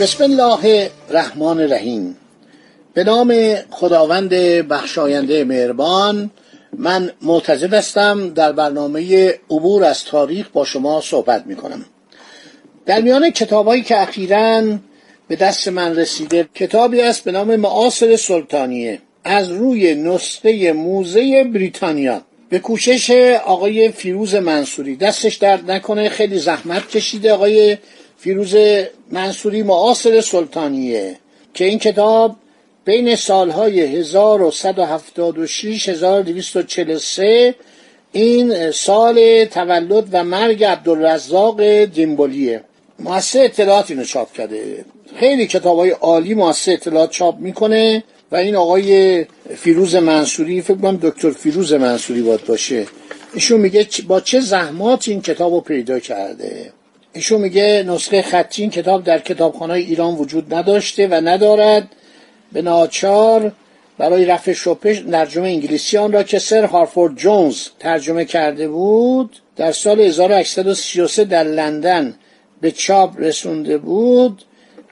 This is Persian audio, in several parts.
بسم الله الرحمن الرحیم. به نام خداوند بخشاینده مهربان من معتزد هستم در برنامه عبور از تاریخ با شما صحبت می کنم در میان کتابایی که اخیرا به دست من رسیده کتابی است به نام معاصر سلطانیه. از روی نسخه موزه بریتانیا. به کوشش آقای فیروز منصوری. دستش درد نکنه خیلی زحمت کشیده آقای فیروز منصوری معاصر سلطانیه که این کتاب بین سالهای 1176 1243 این سال تولد و مرگ عبدالرزاق دیمبولیه مؤسسه اطلاعات اینو چاپ کرده. خیلی کتاب های عالی مؤسسه اطلاعات چاپ می‌کنه و این آقای فیروز منصوری فکر کنم دکتر فیروز منصوری باید باشه ایشون میگه با چه زحمات این کتاب رو پیدا کرده. ایشون میگه نسخه خطی این کتاب در کتابخانه ایران وجود نداشته و ندارد. به ناچار برای رفع شپش ترجمه انگلیسی آن را که سر هارفورد جونز ترجمه کرده بود در سال 1833 در لندن به چاپ رسونده بود.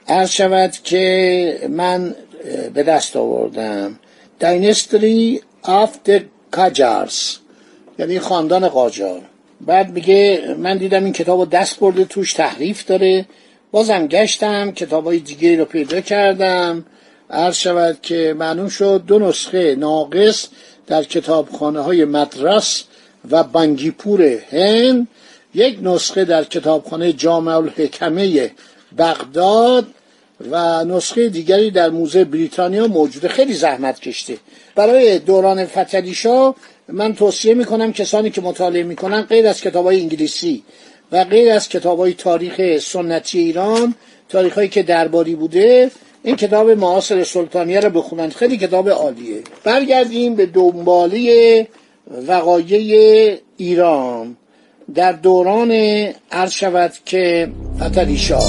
عرض شود که من به دست آوردم. داینستری آف د یعنی خاندان قاجار. بعد میگه من دیدم این کتاب رو دست برده توش تحریف داره. بازم گشتم کتاب های دیگه رو پیدا کردم. عرض شود که معلوم شد دو نسخه ناقص در کتابخانه های مدرس و بنگیپور هند یک نسخه در کتابخانه جامع الحکمه بغداد و نسخه دیگری در موزه بریتانیا موجوده. خیلی زحمت کشته. برای دوران فتلیشا من توصیه می‌کنم کسانی که مطالعه می‌کنن غیر از کتاب های انگلیسی و غیر از کتاب های تاریخ سنتی ایران تاریخ هایی که درباری بوده این کتاب معاصر سلطانیه رو بخونند خیلی کتاب عالیه. برگردیم به دنباله وقایع ایران. در دوران عرض شود که فتلیشا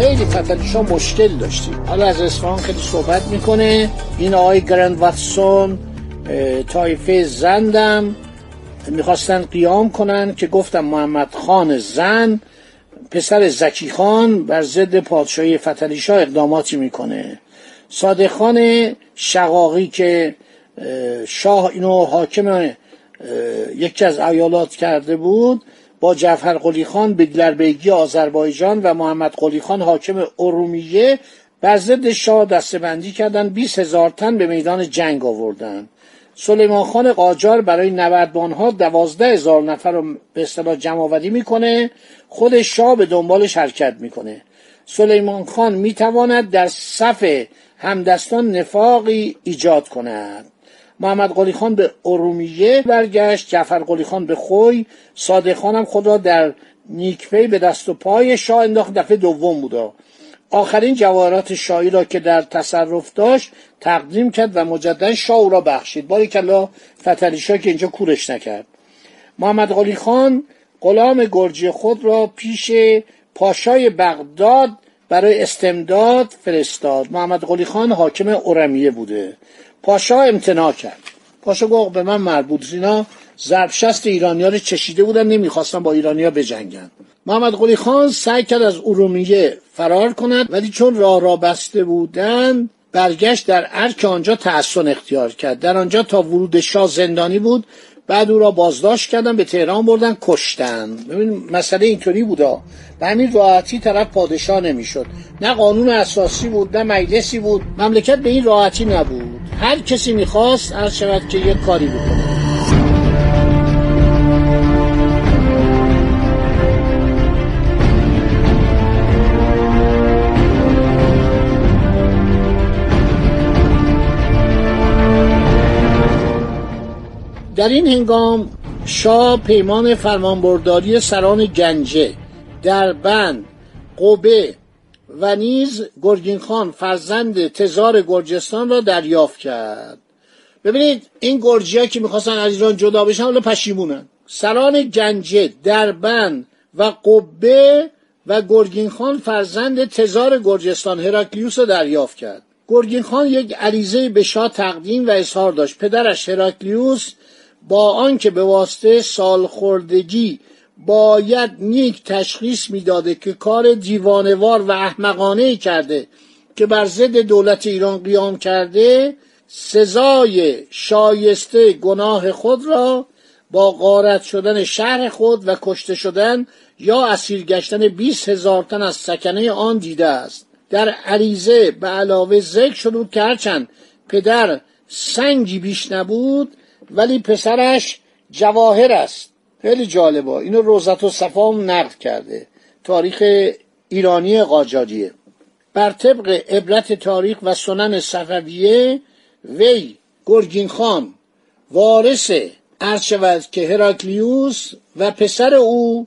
خیلی فتلیشا مشکل داشتیم. حالا از اصفهان خیلی صحبت می‌کنه. این آقای گرند واتسون تایفه زندم. می‌خواستن قیام کنن که گفتم محمد خان زن پسر زکی خان بر ضد پادشاهی فتلیشا اقداماتی می‌کنه. صادق خان شقاقی که شاه اینو حاکم یکی از ایالات کرده بود با جعفر قلی خان بگلربیگی آذربایجان و محمد قلی خان حاکم ارومیه بر ضد شاه دستبندی کردن 20 هزار تن به میدان جنگ آوردن. سلیمان خان قاجار برای نبردبانها دوازده هزار نفر رو به اصطلاح جمع آوری می‌کنه خود شاه به دنبالش حرکت می‌کنه. سلیمان خان می‌تواند در صف همدستان نفاقی ایجاد کند. محمد قلی خان به ارومیه برگشت جعفر قلی خان به خوی. صادق خانم خود را در نیکپی به دست و پای شاه انداخت. دفعه دوم بودا آخرین جواهرات شاهی را که در تصرف داشت تقدیم کرد و مجددا شاه او را بخشید. باری کلا فتلی شاه که اینجا کورش نکرد. محمد قلی خان غلام گرجی خود را پیش پاشای بغداد برای استمداد فرستاد. محمد قلی خان حاکم ارمیه بوده. پاشا امتناع کرد. پاشا گفت به من مربوط اینا زربشست ایرانیا رو چشیده بودن نمی‌خواستن با ایرانیا بجنگن. محمد قلی خان سعی کرد از ارومیه فرار کند ولی چون راه را بسته بودن برگشت در ارک آنجا تحسن اختیار کرد. در آنجا تا ورود شاه زندانی بود. بعد او را بازداشت کردن به تهران بردن کشتن. ببین مسئله اینطوری بودا به همین راحتی طرف پادشاه نمی‌شد. نه قانون اساسی بود نه مجلسی بود. مملکت به این راحتی نبود. هر کسی می‌خواست هر شود که یک کاری بکنه. در این هنگام شاه پیمان فرمانبرداری سران گنجه دربند قبه و نیز گرگین خان فرزند تزار گرجستان را دریافت کرد. ببینید این گرجی که می‌خواستن از ایران جدا بشن حالا پشیمونن. سران گنجه دربند و قبه و گرگین خان فرزند تزار گرجستان هراکلیوس را دریافت کرد. گرگین خان یک عریضه به شاه تقدیم و اظهار داشت. پدرش هراکلیوس با آنکه به واسطه سالخوردگی باید نیک تشخیص می‌داده که کار دیوانوار و احمقانه کرده که بر ضد دولت ایران قیام کرده سزای شایسته گناه خود را با غارت شدن شهر خود و کشته شدن یا اسیر گشتن 20 هزار تن از سکنه آن دیده است. در عریضه به علاوه ذکر شده که هرچند پدر سنگی بیش نبود ولی پسرش جواهر است. خیلی جالبه. اینو روزت و صفام نقد کرده. تاریخ ایرانی قاجاریه. بر طبق عبرت تاریخ و سنن صفویه وی گرگین خان وارث شود که هراکلیوس و پسر او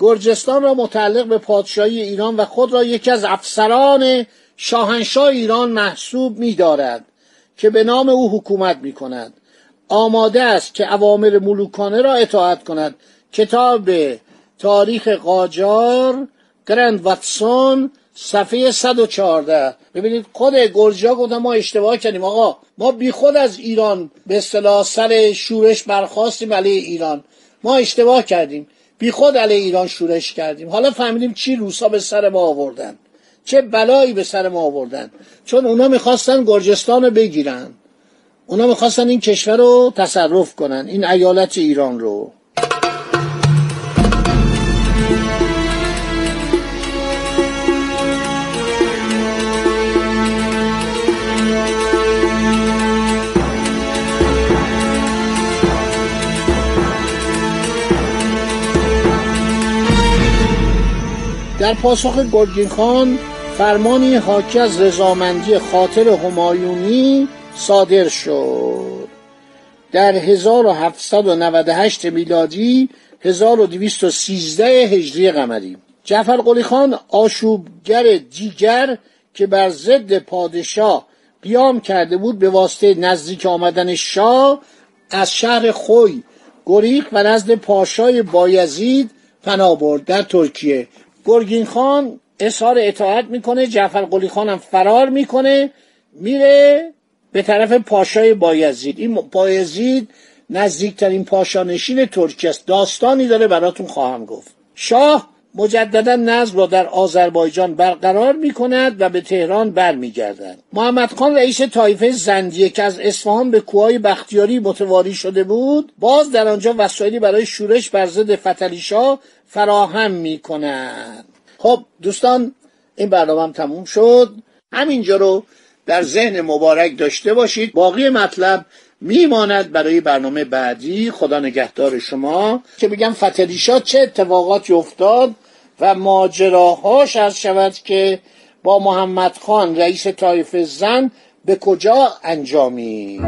گرجستان را متعلق به پادشاهی ایران و خود را یکی از افسران شاهنشاه ایران محسوب می دارد که به نام او حکومت می کند آماده است که اوامر ملوکانه را اطاعت کند. کتاب تاریخ قاجار گرند واتسون صفحه 114 ببینید خود گرجا گفتن ما اشتباه کردیم. آقا ما بیخود از ایران به اصطلاح سر شورش برخواستیم علیه ایران. ما اشتباه کردیم. بیخود علیه ایران شورش کردیم. حالا فهمیدیم چی روسا به سر ما آوردن. چه بلایی به سر ما آوردن. چون اونا می‌خواستن گرجستان رو بگیرن. اونا می‌خواستن این کشور رو تصرف کنن این ایالت ایران رو. در پاسخ گرگین خان فرمانی حاکی از رضامندی خاطر همایونی صادر شد. در 1798 میلادی 1213 هجری قمری. جعفر قلی خان آشوبگر دیگر که بر ضد پادشاه قیام کرده بود به واسطه نزدیک آمدن شاه از شهر خوی گریخ و نزد پاشای بایزید پناه برد در ترکیه. گرگین خان اظهار اطاعت می‌کنه جعفر قلی خان هم فرار می‌کنه میره به طرف پاشای بایزید. این بایزید نزدیکترین پاشانشین ترکیه است. داستانی داره براتون خواهم گفت. شاه مجددا نظم را در آذربایجان برقرار می کند و به تهران برمیگردد. محمد خان رئیس طایفه زندیه که از اصفهان به کوهای بختیاری متواری شده بود باز در آنجا وسایلی برای شورش بر ضد فتلیشاه فراهم می کند خب دوستان این برنامه هم تموم شد. همینجا رو در ذهن مبارک داشته باشید. باقی مطلب میماند برای برنامه بعدی. خدا نگهدار شما. که بگم فتلیشا چه اتفاقاتی افتاد و ماجراهاش از شود که با محمد خان رئیس طایف زن به کجا انجامی؟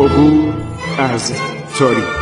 عبور از تاریخ.